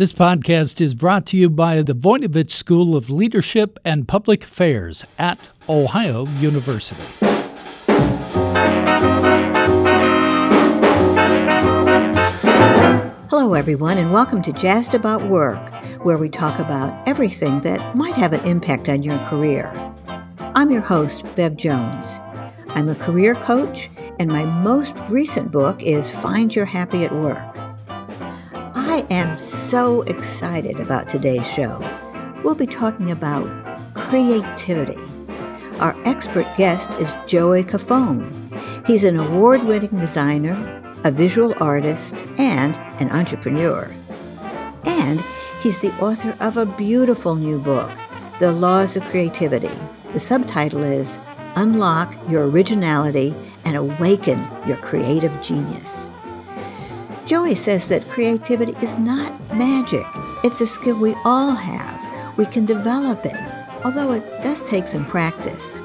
This podcast is brought to you by the Voinovich School of Leadership and Public Affairs at Ohio University. Hello, everyone, and welcome to Jazzed About Work, where we talk about everything that might have an impact on your career. I'm your host, Bev Jones. I'm a career coach, and my most recent book is Find Your Happy at Work. I am so excited about today's show. We'll be talking about creativity. Our expert guest is Joey Cofone. He's an award winning designer, a visual artist, and an entrepreneur. And he's the author of a beautiful new book, The Laws of Creativity. The subtitle is Unlock Your Originality and Awaken Your Creative Genius. Joey says that creativity is not magic, it's a skill we all have. We can develop it, although it does take some practice.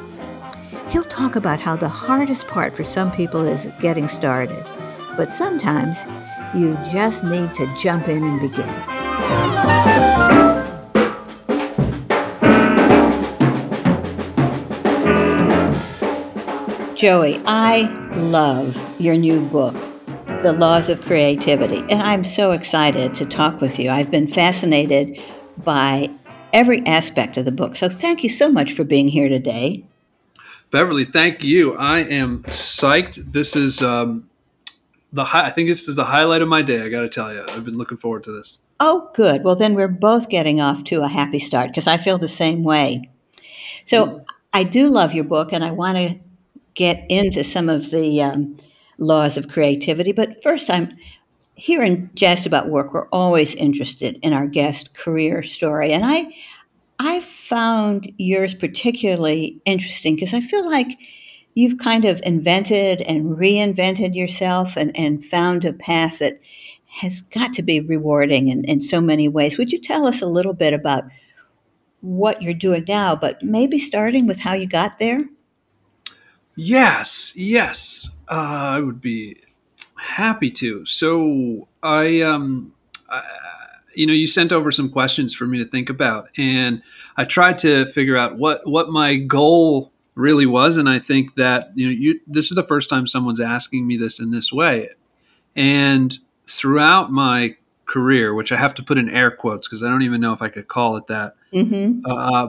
He'll talk about how the hardest part for some people is getting started, but sometimes you just need to jump in and begin. Joey, I love your new book, the laws of creativity. And I'm so excited to talk with you. I've been fascinated by every aspect of the book. So thank you so much for being here today. Beverly, thank you. I am psyched. This is um, the high, I think this is the highlight of my day. I got to tell you, I've been looking forward to this. Oh, good. Well, then we're both getting off to a happy start because I feel the same way. So mm. I do love your book, and I want to get into some of the um, laws of creativity. But first, I'm here in Jazzed About Work. We're always interested in our guest career story, and I I found yours particularly interesting because I feel like you've kind of invented and reinvented yourself and, and found a path that has got to be rewarding in, in so many ways. Would you tell us a little bit about what you're doing now, but maybe starting with how you got there? Yes, yes, uh, I would be happy to. So I, um, I, you know, you sent over some questions for me to think about, and I tried to figure out what what my goal really was, and I think that you know, you this is the first time someone's asking me this in this way, and throughout my career, which I have to put in air quotes because I don't even know if I could call it that. Mm-hmm. Uh,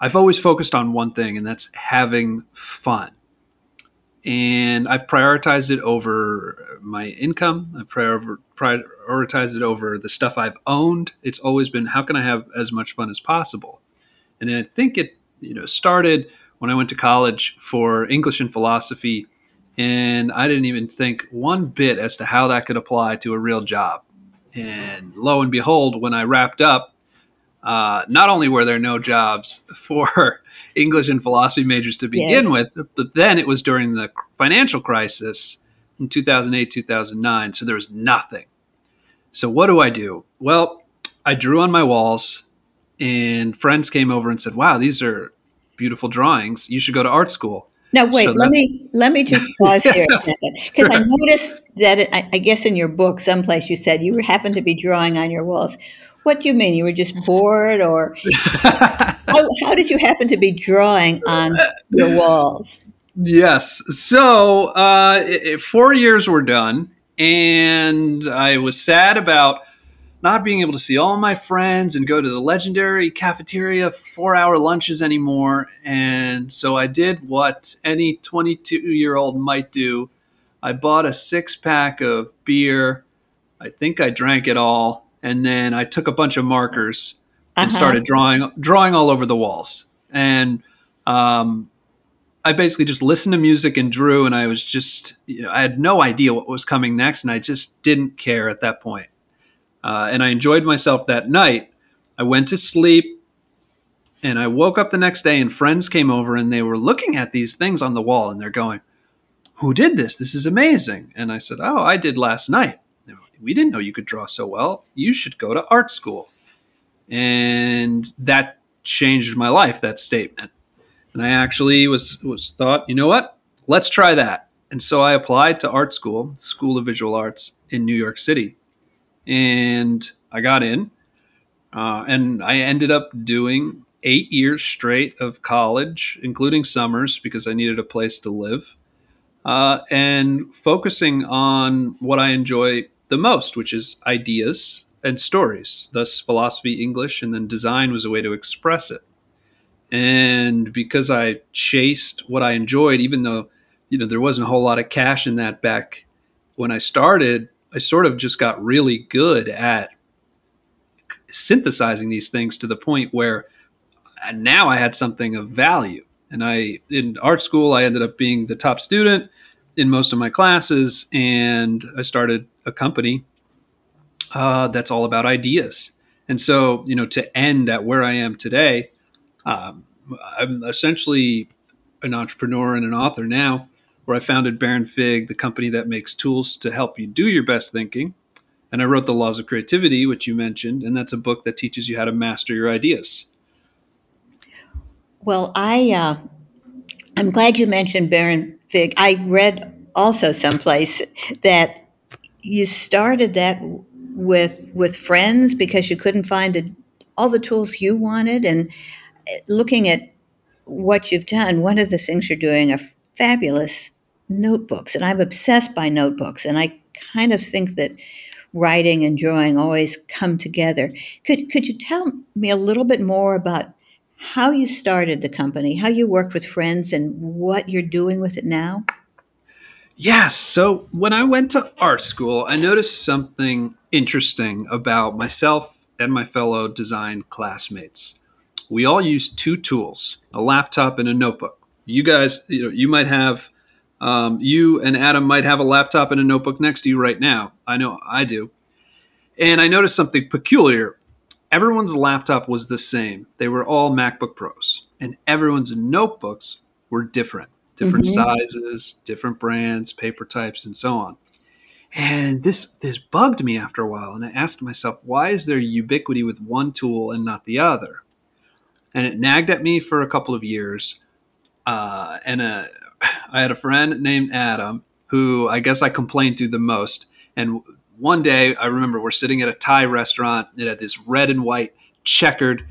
I've always focused on one thing, and that's having fun and I've prioritized it over my income. I've prior- prioritized it over the stuff I've owned. It's always been how can I have as much fun as possible, and I think it you know started when I went to college for English and philosophy, and I didn't even think one bit as to how that could apply to a real job. And lo and behold, when I wrapped up, uh, not only were there no jobs for English and philosophy majors to begin yes. with, but then it was during the financial crisis in 2008, 2009. So there was nothing. So what do I do? Well, I drew on my walls, and friends came over and said, "Wow, these are beautiful drawings. You should go to art school." Now wait, so let me let me just pause here because sure. I noticed that it, I, I, guess in your book, someplace you said you happened to be drawing on your walls. What do you mean? You were just bored, or how, how, did you happen to be drawing on your walls? Yes. So uh, it, four years were done, and I was sad about not being able to see all my friends and go to the legendary cafeteria four hour lunches anymore. And so I did what any 22 year old might do. I bought a six pack of beer. I think I drank it all and then I took a bunch of markers and uh-huh. started drawing drawing all over the walls. And um, I basically just listened to music and drew, and I was just you know I had no idea what was coming next, and I just didn't care at that point. Uh, and I enjoyed myself that night. I went to sleep. And I woke up the next day, and friends came over, and they were looking at these things on the wall, and they're going, "Who did this? This is amazing!" And I said, "Oh, I did last night." We didn't know you could draw so well. You should go to art school. And that changed my life, that statement. And I actually was, was thought, you know what? Let's try that. And so I applied to art school, School of Visual Arts in New York City. And I got in, uh, and I ended up doing eight years straight of college, including summers because I needed a place to live, uh, and focusing on what I enjoy the most, which is ideas and stories. Thus, philosophy, English, and then design was a way to express it. And because I chased what I enjoyed, even though you know there wasn't a whole lot of cash in that back when I started, I sort of just got really good at synthesizing these things to the point where now I had something of value. And I in art school I ended up being the top student in most of my classes, and I started a company uh, that's all about ideas. And so, you know, to end at where I am today, um, I'm essentially an entrepreneur and an author now, where I founded Baron Fig, the company that makes tools to help you do your best thinking. And I wrote The Laws of Creativity, which you mentioned, and that's a book that teaches you how to master your ideas. Well, I uh, I'm glad you mentioned Baron Fig. I read also someplace that you started that with with friends because you couldn't find all the tools you wanted, and uh, looking at what you've done, one of the things you're doing are fabulous notebooks, and I'm obsessed by notebooks, and I kind of think that writing and drawing always come together. Could could you tell me a little bit more about how you started the company, how you worked with friends, and what you're doing with it now? Yes. So when I went to art school, I noticed something interesting about myself and my fellow design classmates. We all used two tools, a laptop and a notebook. You guys, you know, you might have um, you and Adam might have a laptop and a notebook next to you right now. I know I do. And I noticed something peculiar everyone's laptop was the same. They were all MacBook Pros, and everyone's notebooks were different, different mm-hmm. sizes, different brands, paper types, and so on. And this this bugged me after a while, and I asked myself, why is there ubiquity with one tool and not the other? And it nagged at me for a couple of years. Uh, and a, uh, I had a friend named Adam who I guess I complained to the most. And one day I remember we're sitting at a Thai restaurant. It had this red and white checkered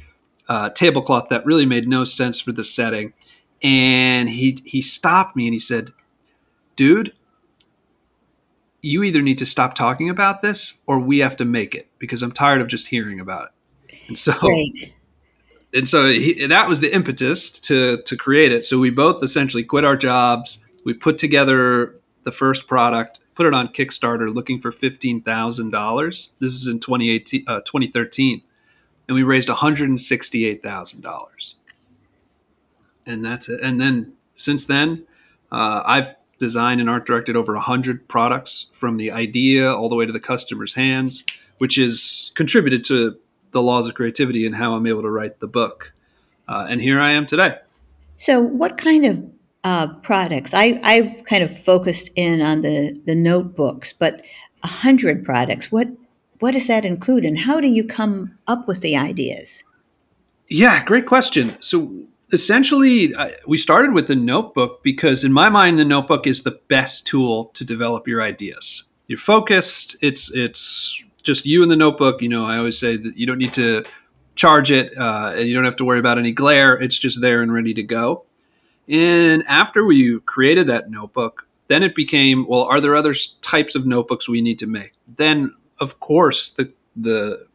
uh, tablecloth that really made no sense for the setting. And he he stopped me and he said, "Dude, you either need to stop talking about this or we have to make it because I'm tired of just hearing about it." And so, and so he, that was the impetus to to create it. So we both essentially quit our jobs. We put together the first product put it on Kickstarter looking for $15,000. This is in 2018, uh, 2013. And we raised $168,000. And that's it. And then since then, uh, I've designed and art directed over 100 products from the idea all the way to the customer's hands, which has contributed to the laws of creativity and how I'm able to write the book. Uh, and here I am today. So, what kind of uh, products. I, I kind of focused in on the, the notebooks, but a hundred products. What what does that include, and how do you come up with the ideas? Yeah, great question. So essentially, we started with the notebook because, in my mind, the notebook is the best tool to develop your ideas. You're focused. It's it's just you and the notebook. You know, I always say that you don't need to charge it, uh, and you don't have to worry about any glare. It's just there and ready to go. And after we created that notebook, then it became, well, are there other types of notebooks we need to make? Then, of course, the the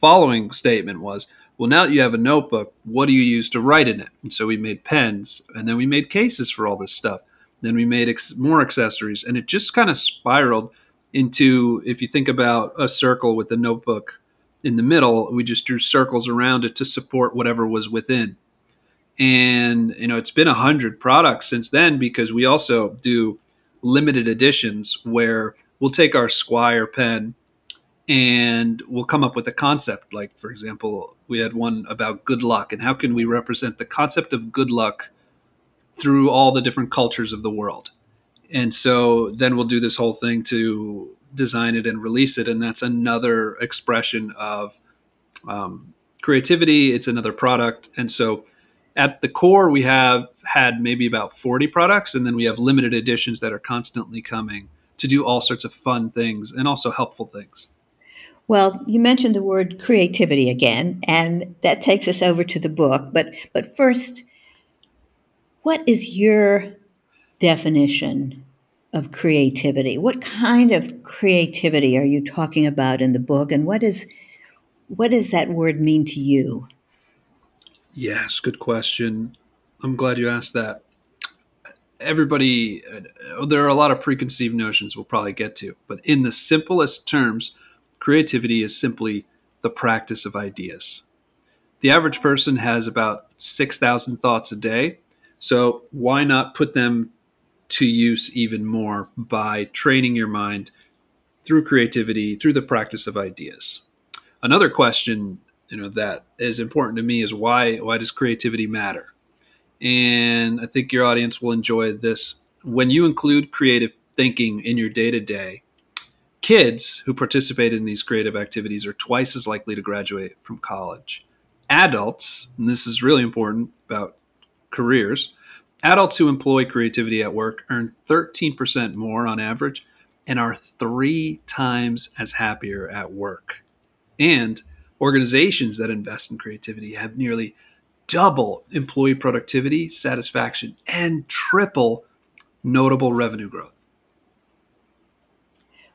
following statement was, well, now that you have a notebook, what do you use to write in it? And so we made pens, and then we made cases for all this stuff. Then we made ex- more accessories, and it just kind of spiraled into, if you think about a circle with the notebook in the middle, we just drew circles around it to support whatever was within and you know it's been a hundred products since then because we also do limited editions where we'll take our Squire pen and we'll come up with a concept. Like for example, we had one about good luck and how can we represent the concept of good luck through all the different cultures of the world. And so then we'll do this whole thing to design it and release it, and that's another expression of um, creativity. It's another product, and so at the core, we have had maybe about 40 products, and then we have limited editions that are constantly coming to do all sorts of fun things and also helpful things. Well, you mentioned the word creativity again, and that takes us over to the book. But but first, what is your definition of creativity? What kind of creativity are you talking about in the book, and what is what does that word mean to you? Yes, good question. I'm glad you asked that. Everybody, uh, there are a lot of preconceived notions we'll probably get to, but in the simplest terms, creativity is simply the practice of ideas. The average person has about 6,000 thoughts a day, so why not put them to use even more by training your mind through creativity, through the practice of ideas? Another question you know that is important to me is why why does creativity matter? And I think your audience will enjoy this. When you include creative thinking in your day to day, kids who participate in these creative activities are twice as likely to graduate from college. Adults, and this is really important about careers, adults who employ creativity at work earn 13% more on average and are three times as happier at work. And Organizations that invest in creativity have nearly double employee productivity, satisfaction, and triple notable revenue growth.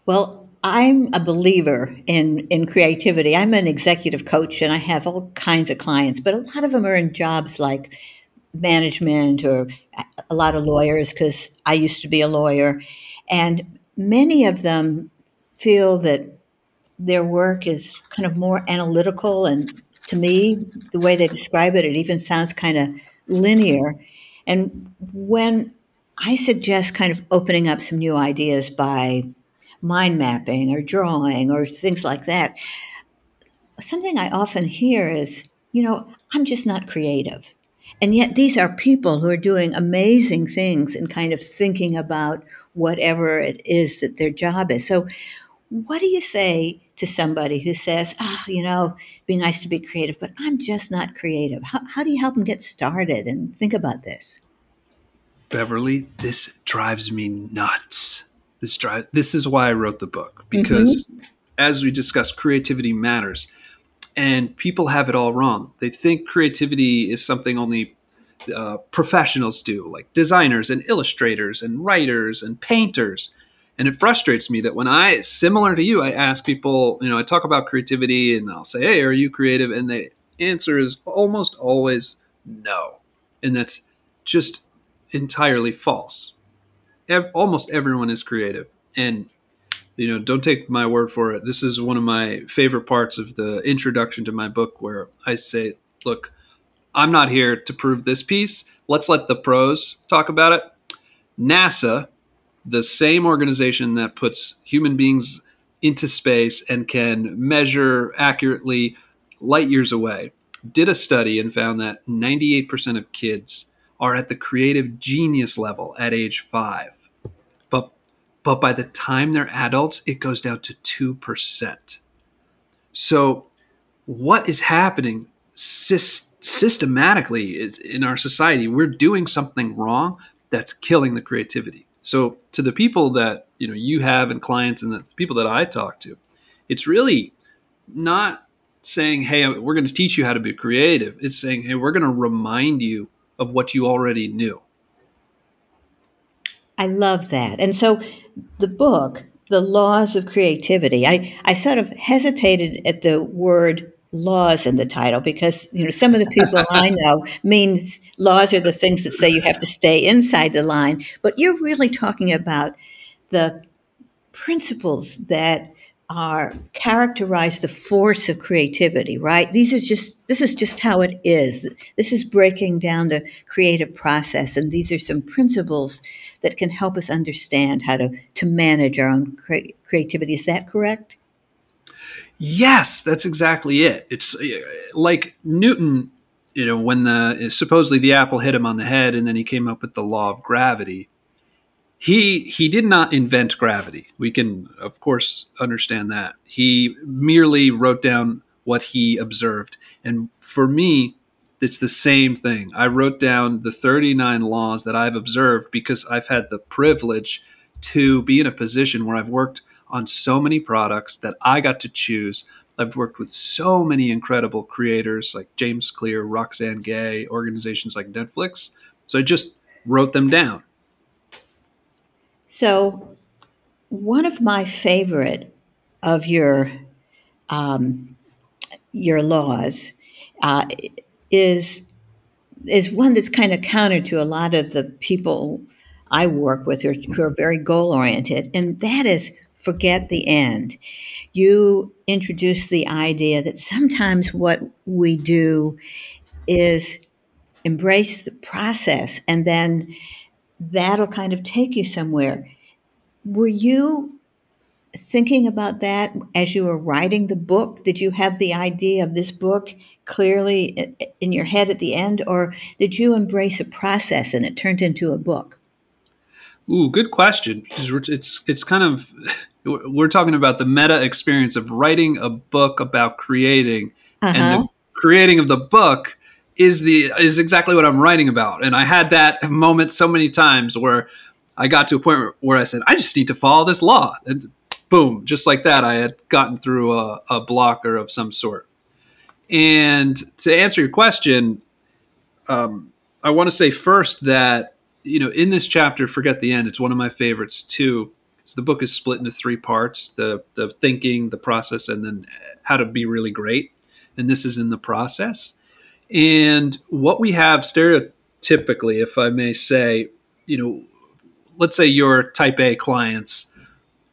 Well, I'm a believer in, in creativity. I'm an executive coach and I have all kinds of clients, but a lot of them are in jobs like management or a lot of lawyers because I used to be a lawyer. And many of them feel that their work is kind of more analytical and to me the way they describe it it even sounds kind of linear. And when i suggest kind of opening up some new ideas by mind mapping or drawing or things like that something i often hear is you know i'm just not creative. And yet these are people who are doing amazing things and kind of thinking about whatever it is that their job is. So what do you say to somebody who says, oh, you know, it'd be nice to be creative, but I'm just not creative? How, how do you help them get started and think about this? Beverly, this drives me nuts. This drive. This is why I wrote the book because, mm-hmm. as we discussed, creativity matters, and people have it all wrong. They think creativity is something only uh, professionals do, like designers and illustrators and writers and painters. And it frustrates me that when I, similar to you, I ask people, you know, I talk about creativity and I'll say, hey, are you creative? And the answer is almost always no. And that's just entirely false. Almost everyone is creative. And, you know, don't take my word for it. This is one of my favorite parts of the introduction to my book where I say, look, I'm not here to prove this piece. Let's let the pros talk about it. NASA the same organization that puts human beings into space and can measure accurately light years away did a study and found that 98% of kids are at the creative genius level at age 5 but but by the time they're adults it goes down to 2% so what is happening systematically is in our society we're doing something wrong that's killing the creativity. So to the people that you know you have and clients and the people that I talk to, it's really not saying, "Hey, we're going to teach you how to be creative." It's saying, "Hey, we're going to remind you of what you already knew." I love that. And so the book, The Laws of Creativity, I, I sort of hesitated at the word laws in the title because you know some of the people I know means laws are the things that say you have to stay inside the line, but you're really talking about the principles that are characterize the force of creativity, right? These are just this is just how it is. This is breaking down the creative process, and these are some principles that can help us understand how to to manage our own cre- creativity. Is that correct? Yes, that's exactly it. It's uh, like Newton, you know, when the supposedly the apple hit him on the head and then he came up with the law of gravity. He he did not invent gravity. We can of course understand that. He merely wrote down what he observed. And for me, it's the same thing. I wrote down the 39 laws that I've observed because I've had the privilege to be in a position where I've worked on so many products that I got to choose. I've worked with so many incredible creators like James Clear, Roxane Gay, organizations like Netflix. So I just wrote them down. So, one of my favorite of your um, your laws uh, is is one that's kind of counter to a lot of the people I work with who are, who are very goal oriented, and that is forget the end. You introduce the idea that sometimes what we do is embrace the process, and then that'll kind of take you somewhere. Were you thinking about that as you were writing the book? Did you have the idea of this book clearly in your head at the end, or did you embrace a process and it turned into a book? Ooh, good question. It's it's kind of we're talking about the meta experience of writing a book about creating, uh-huh. and the uh-huh. creating of the book is the is exactly what I'm writing about. And I had that moment so many times where I got to a point where I said, I just need to follow this law. And boom, just like that, I had gotten through a, a blocker of some sort. And to answer your question, um, I want to say first that you know in this chapter, forget the end. It's one of my favorites too. So the book is split into three parts: the the thinking, the process, and then how to be really great. And this is in the process. And what we have stereotypically, if I may say, you know, let's say your type A clients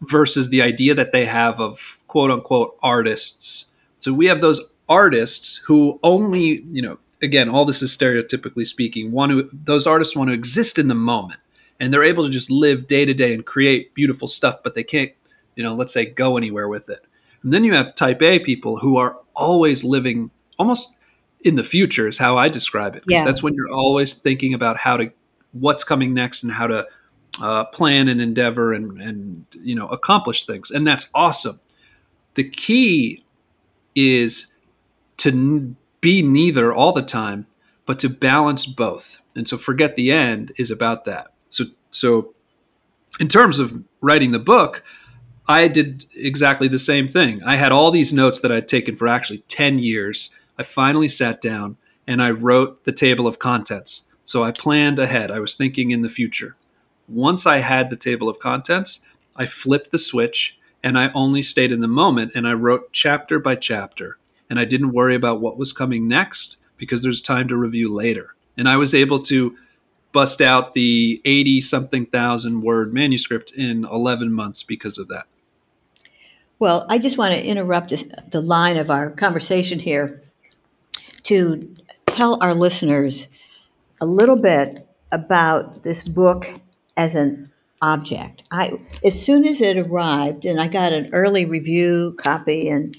versus the idea that they have of quote unquote artists. So we have those artists who only, you know, again, all this is stereotypically speaking, want to those artists want to exist in the moment and they're able to just live day to day and create beautiful stuff, but they can't, you know, let's say go anywhere with it. And then you have type A people who are always living almost in the future is how I describe it. Because yeah. that's when you're always thinking about how to what's coming next and how to uh, plan and endeavor and and you know accomplish things, and that's awesome. The key is to be neither all the time, but to balance both. And so, forget the end is about that. So, so in terms of writing the book, I did exactly the same thing. I had all these notes that I'd taken for actually 10 years. I finally sat down and I wrote the table of contents. So I planned ahead. I was thinking in the future. Once I had the table of contents, I flipped the switch and I only stayed in the moment and I wrote chapter by chapter. And I didn't worry about what was coming next because there's time to review later. And I was able to bust out the 80 something thousand word manuscript in 11 months because of that. Well, I just want to interrupt the line of our conversation here to tell our listeners a little bit about this book as an object. I as soon as it arrived and I got an early review copy and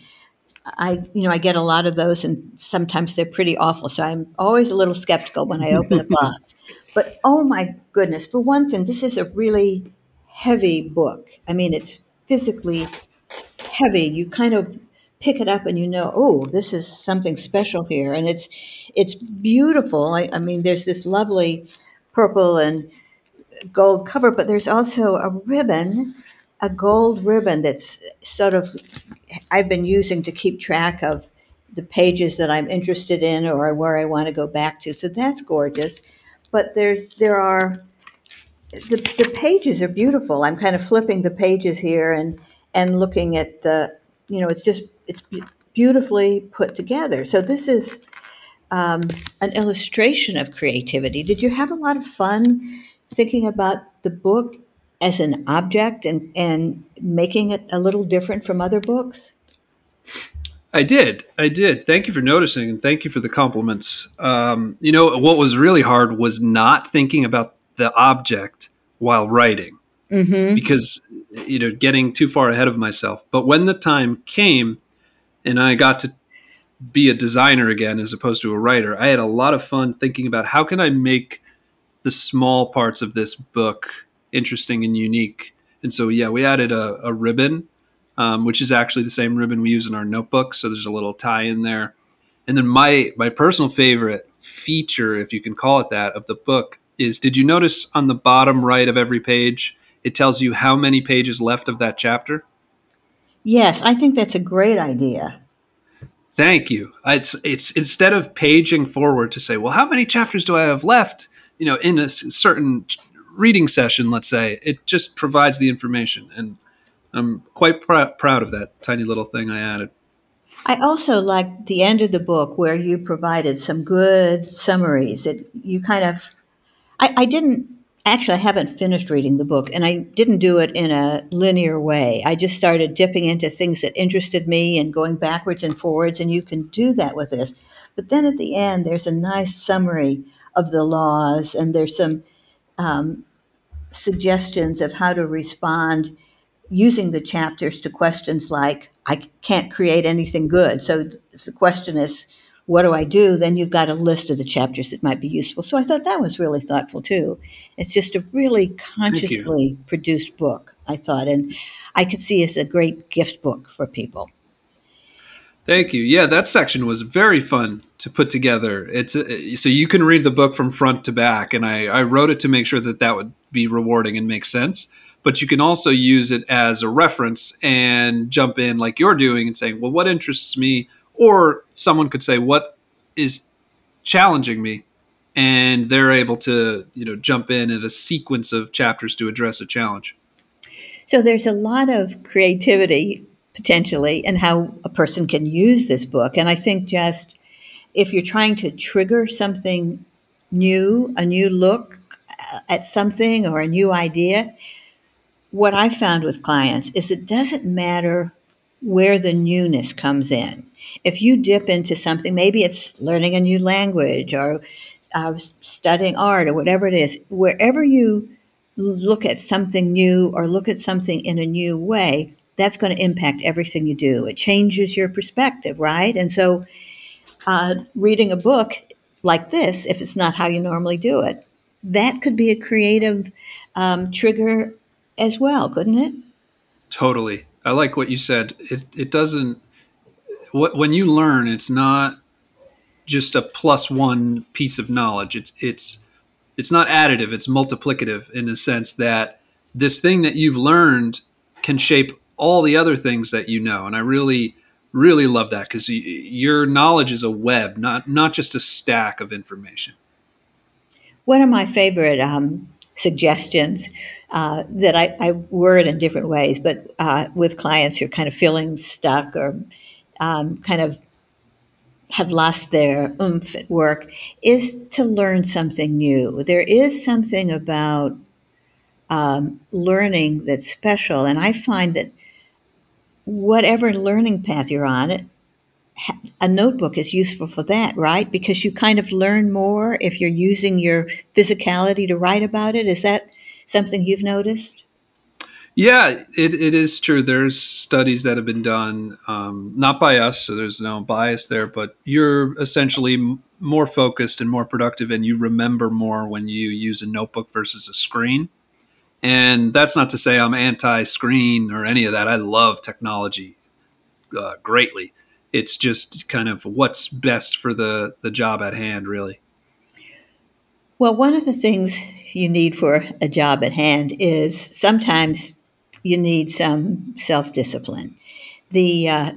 I you know I get a lot of those and sometimes they're pretty awful so I'm always a little skeptical when I open a box. But oh my goodness, for one thing this is a really heavy book. I mean it's physically heavy. You kind of pick it up and you know, oh, this is something special here and it's it's beautiful. I, I mean there's this lovely purple and gold cover, but there's also a ribbon, a gold ribbon that's sort of I've been using to keep track of the pages that I'm interested in or where I want to go back to. So that's gorgeous. But there's there are the, the pages are beautiful. I'm kind of flipping the pages here and and looking at the you know it's just it's beautifully put together. So this is um, an illustration of creativity. Did you have a lot of fun thinking about the book as an object and, and making it a little different from other books? I did. I did. Thank you for noticing and thank you for the compliments. Um, you know, what was really hard was not thinking about the object while writing mm-hmm. because, you know, getting too far ahead of myself. But when the time came and I got to be a designer again as opposed to a writer, I had a lot of fun thinking about how can I make the small parts of this book interesting and unique. And so, yeah, we added a, a ribbon, um, which is actually the same ribbon we use in our notebook. So there's a little tie in there. And then my my personal favorite feature, if you can call it that, of the book is: Did you notice on the bottom right of every page, it tells you how many pages left of that chapter? Yes, I think that's a great idea. Thank you. It's it's instead of paging forward to say, well, how many chapters do I have left? You know, in a certain reading session, let's say, it just provides the information, and I'm quite pr- proud of that tiny little thing I added. I also like the end of the book where you provided some good summaries. That you kind of, I, I didn't actually I haven't finished reading the book, and I didn't do it in a linear way. I just started dipping into things that interested me and going backwards and forwards, and you can do that with this. But then at the end, there's a nice summary of the laws, and there's some um, suggestions of how to respond using the chapters to questions like, I can't create anything good. So if the question is, what do I do? Then you've got a list of the chapters that might be useful. So I thought that was really thoughtful too. It's just a really consciously produced book, I thought, and I could see as a great gift book for people. Thank you. Yeah, that section was very fun to put together. It's a, so you can read the book from front to back, and I, I wrote it to make sure that that would be rewarding and make sense but you can also use it as a reference and jump in like you're doing and saying, well, what interests me? Or someone could say, what is challenging me? And they're able to, you know, jump in at a sequence of chapters to address a challenge. So there's a lot of creativity potentially and how a person can use this book. And I think just if you're trying to trigger something new, a new look at something or a new idea, what I found with clients is it doesn't matter where the newness comes in. If you dip into something, maybe it's learning a new language or uh, studying art or whatever it is, wherever you look at something new or look at something in a new way, that's going to impact everything you do. It changes your perspective, right? And so, uh, reading a book like this, if it's not how you normally do it, that could be a creative um, trigger as well, couldn't it? Totally. I like what you said. It it doesn't what when you learn, it's not just a plus one piece of knowledge. It's it's it's not additive, it's multiplicative in the sense that this thing that you've learned can shape all the other things that you know. And I really really love that because your knowledge is a web, not not just a stack of information. One of my favorite um, suggestions uh, that I, I, word in different ways, but uh, with clients who are kind of feeling stuck or um, kind of have lost their oomph at work is to learn something new. There is something about um, learning that's special, and I find that whatever learning path you're on, a notebook is useful for that, right? Because you kind of learn more if you're using your physicality to write about it. Is that something you've noticed? Yeah, it, it is true. There's studies that have been done, um, not by us, so there's no bias there, but you're essentially more focused and more productive, and you remember more when you use a notebook versus a screen. And that's not to say I'm anti screen or any of that. I love technology uh, greatly. It's just kind of what's best for the the job at hand really. Well one of the things you need for a job at hand is sometimes you need some self-discipline. The uh,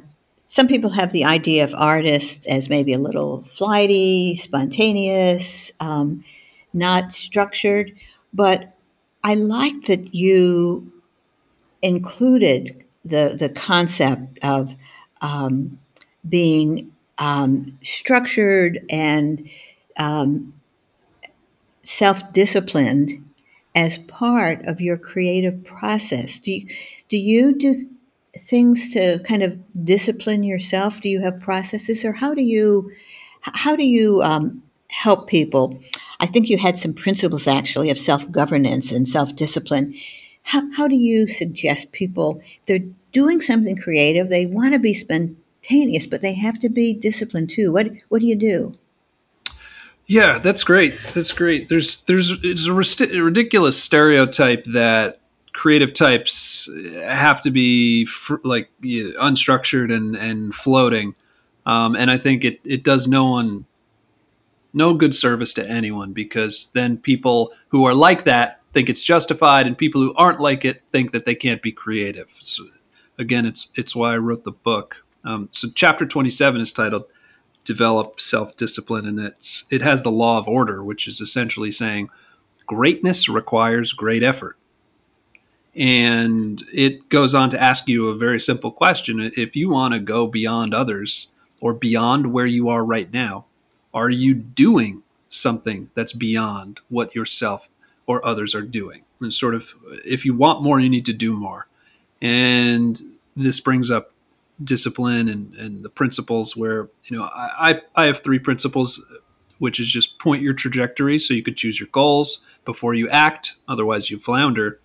some people have the idea of artists as maybe a little flighty spontaneous um, not structured but i like that you included the the concept of um, being um, structured and um, self disciplined as part of your creative process. Do you, do you do things to kind of discipline yourself? Do you have processes, or how do you how do you um, help people? I think you had some principles actually of self governance and self discipline. How, how do you suggest people they're doing something creative, they want to be spontaneous, but they have to be disciplined too. What what do you do? Yeah, that's great. That's great. There's there's it's a, rest- a ridiculous stereotype that creative types have to be fr- like you know, unstructured and and floating, um, and I think it it does no one no good service to anyone because then people who are like that think it's justified, and people who aren't like it think that they can't be creative. So again, it's it's why I wrote the book. Um, so chapter 27 is titled "Develop Self Discipline," and it's it has the law of order, which is essentially saying greatness requires great effort. And it goes on to ask you a very simple question: If you want to go beyond others or beyond where you are right now, are you doing something that's beyond what yourself or others are doing? And sort of, if you want more, you need to do more. And this brings up discipline and, and the principles where, you know, I, I have three principles, which is just point your trajectory so you could choose your goals before you act. Otherwise, you flounder.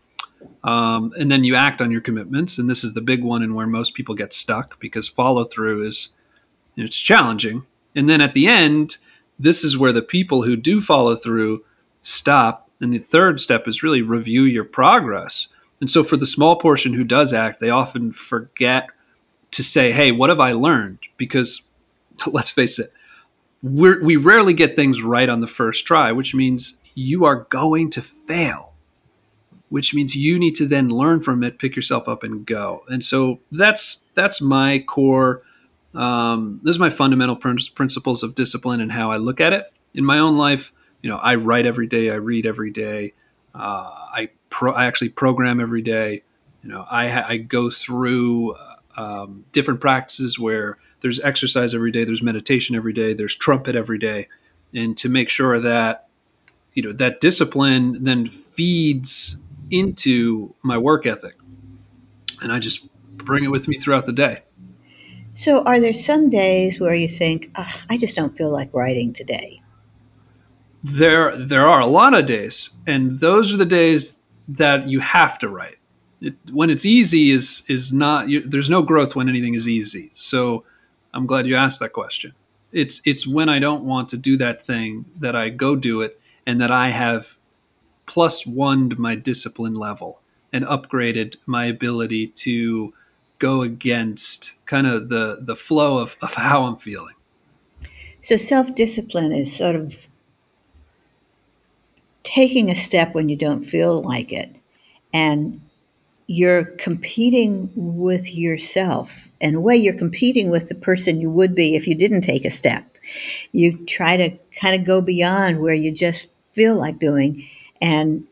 Um, and then you act on your commitments. And this is the big one and where most people get stuck because follow through is, it's challenging. And then at the end, this is where the people who do follow through stop. And the third step is really review your progress. And so for the small portion who does act, they often forget to say, hey, what have I learned? Because let's face it, we rarely get things right on the first try, which means you are going to fail, which means you need to then learn from it, pick yourself up, and go. And so that's that's my core um, those are my fundamental pr- principles of discipline and how I look at it in my own life. You know, I write every day, I read every day, uh, I pro- I actually program every day. You know, I, ha- I go through um, different practices where there's exercise every day, there's meditation every day, there's trumpet every day, and to make sure that you know that discipline then feeds into my work ethic, and I just bring it with me throughout the day. So, are there some days where you think, I just don't feel like writing today? There, there are a lot of days, and those are the days that you have to write. It, when it's easy, is is not. You, there's no growth when anything is easy. So, I'm glad you asked that question. It's it's when I don't want to do that thing that I go do it, and that I have plus one my discipline level and upgraded my ability to go against kind of the the flow of, of how I'm feeling. So self discipline is sort of taking a step when you don't feel like it and you're competing with yourself. In a way, you're competing with the person you would be if you didn't take a step. You try to kind of go beyond where you just feel like doing, and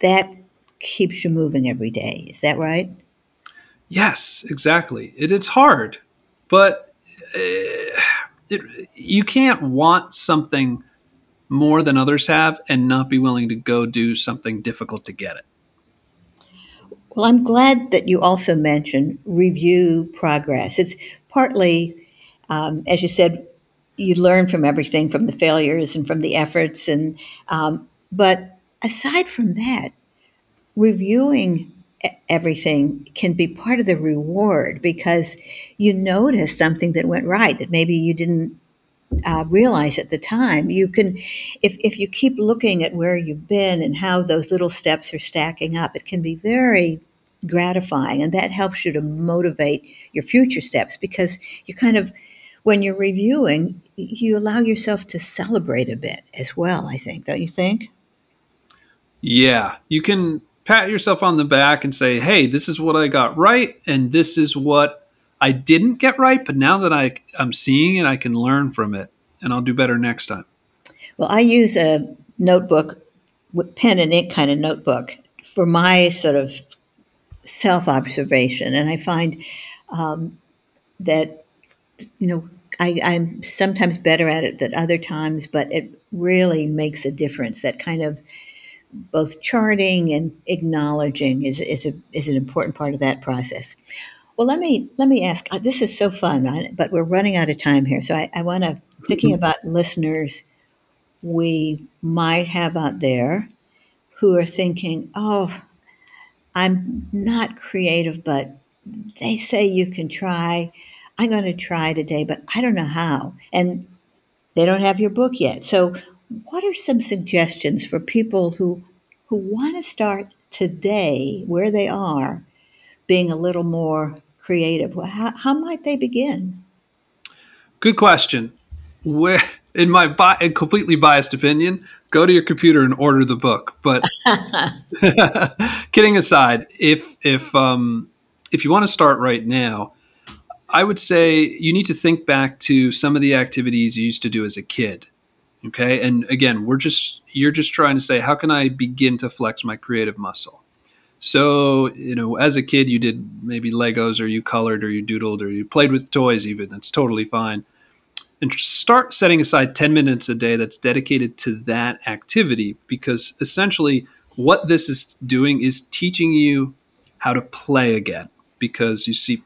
that keeps you moving every day. Is that right? Yes, exactly. It, it's hard, but uh, it, you can't want something more than others have and not be willing to go do something difficult to get it. Well, I'm glad that you also mentioned review progress. It's partly, um, as you said, you learn from everything from the failures and from the efforts, and um, but aside from that, reviewing everything can be part of the reward because you notice something that went right that maybe you didn't uh, realize at the time. You can, if, if you keep looking at where you've been and how those little steps are stacking up, it can be very gratifying. And that helps you to motivate your future steps because you kind of, when you're reviewing, you allow yourself to celebrate a bit as well, I think, don't you think? Yeah, you can pat yourself on the back and say, hey, this is what I got right, and this is what I didn't get right, but now that I, I'm seeing it, I can learn from it, and I'll do better next time. Well, I use a notebook, pen and ink kind of notebook for my sort of self observation, and I find um, that, you know, I, I'm sometimes better at it than other times, but it really makes a difference. That kind of both charting and acknowledging is, is, a, is an important part of that process. Well, let me let me ask. Uh, this is so fun, but we're running out of time here. So I, I want to thinking about listeners we might have out there who are thinking, "Oh, I'm not creative, but they say you can try. I'm going to try today, but I don't know how." And they don't have your book yet. So what are some suggestions for people who who want to start today where they are being a little more creative? How, how might they begin? Good question. Where in my bi- completely biased opinion go to your computer and order the book but kidding aside if if um if you want to start right now, I would say you need to think back to some of the activities you used to do as a kid. Okay. And again, we're just, you're just trying to say, how can I begin to flex my creative muscle? So, you know, as a kid, you did maybe Legos or you colored or you doodled or you played with toys, even. That's totally fine. And start setting aside 10 minutes a day that's dedicated to that activity because essentially what this is doing is teaching you how to play again. Because you see,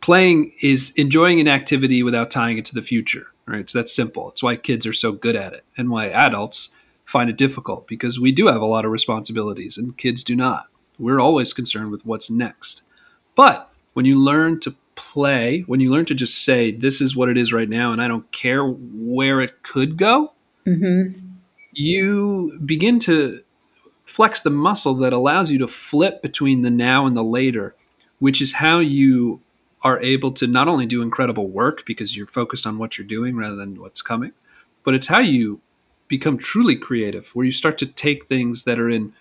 playing is enjoying an activity without tying it to the future, right? So that's simple. It's why kids are so good at it and why adults find it difficult because we do have a lot of responsibilities and kids do not. We're always concerned with what's next. But when you learn to play, when you learn to just say, this is what it is right now, and I don't care where it could go, mm-hmm. you begin to flex the muscle that allows you to flip between the now and the later, which is how you are able to not only do incredible work because you're focused on what you're doing rather than what's coming, but it's how you become truly creative, where you start to take things that are in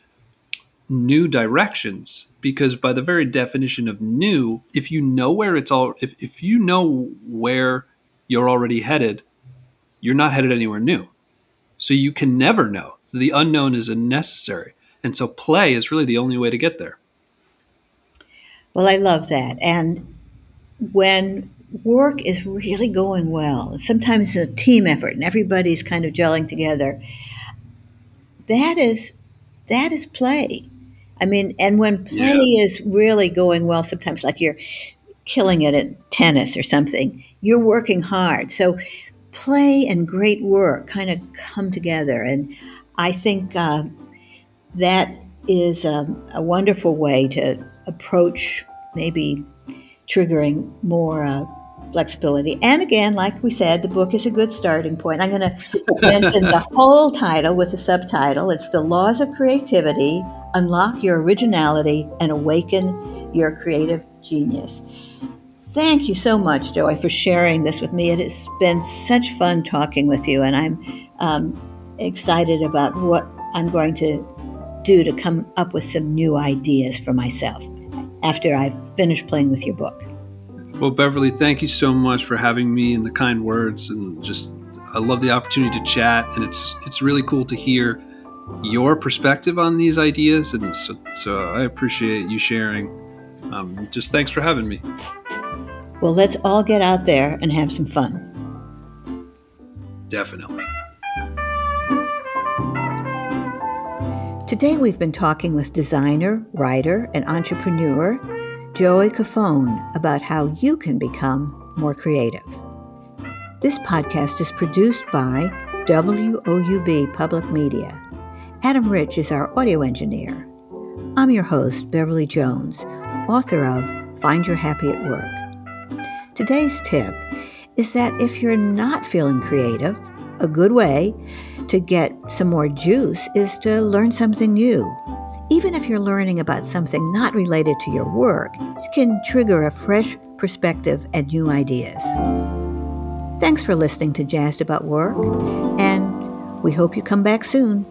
new directions. Because by the very definition of new, if you know where it's all, if, if you know where you're already headed, you're not headed anywhere new. So you can never know. So the unknown is unnecessary. And so play is really the only way to get there. Well, I love that. And when work is really going well. Sometimes it's a team effort and everybody's kind of gelling together. That is that is play. I mean, and when play yeah. is really going well, sometimes like you're killing it at tennis or something, you're working hard. So play and great work kind of come together. And I think uh, that is a, a wonderful way to approach maybe triggering more uh, flexibility. And again, like we said, the book is a good starting point. I'm going to mention the whole title with the subtitle. It's The Laws of Creativity Unlock Your Originality and Awaken Your Creative Genius. Thank you so much, Joey, for sharing this with me. It has been such fun talking with you, and I'm um, excited about what I'm going to do to come up with some new ideas for myself after I've finished playing with your book. Well, Beverly, thank you so much for having me and the kind words and just I love the opportunity to chat and it's it's really cool to hear your perspective on these ideas and so, so I appreciate you sharing. Um, just thanks for having me. Well, let's all get out there and have some fun. Definitely. Today we've been talking with designer, writer, and entrepreneur Joey Cofone about how you can become more creative. This podcast is produced by WOUB Public Media. Adam Rich is our audio engineer. I'm your host, Beverly Jones, author of Find Your Happy at Work. Today's tip is that if you're not feeling creative, a good way to get some more juice is to learn something new. Even if you're learning about something not related to your work, it can trigger a fresh perspective and new ideas. Thanks for listening to Jazzed About Work, and we hope you come back soon.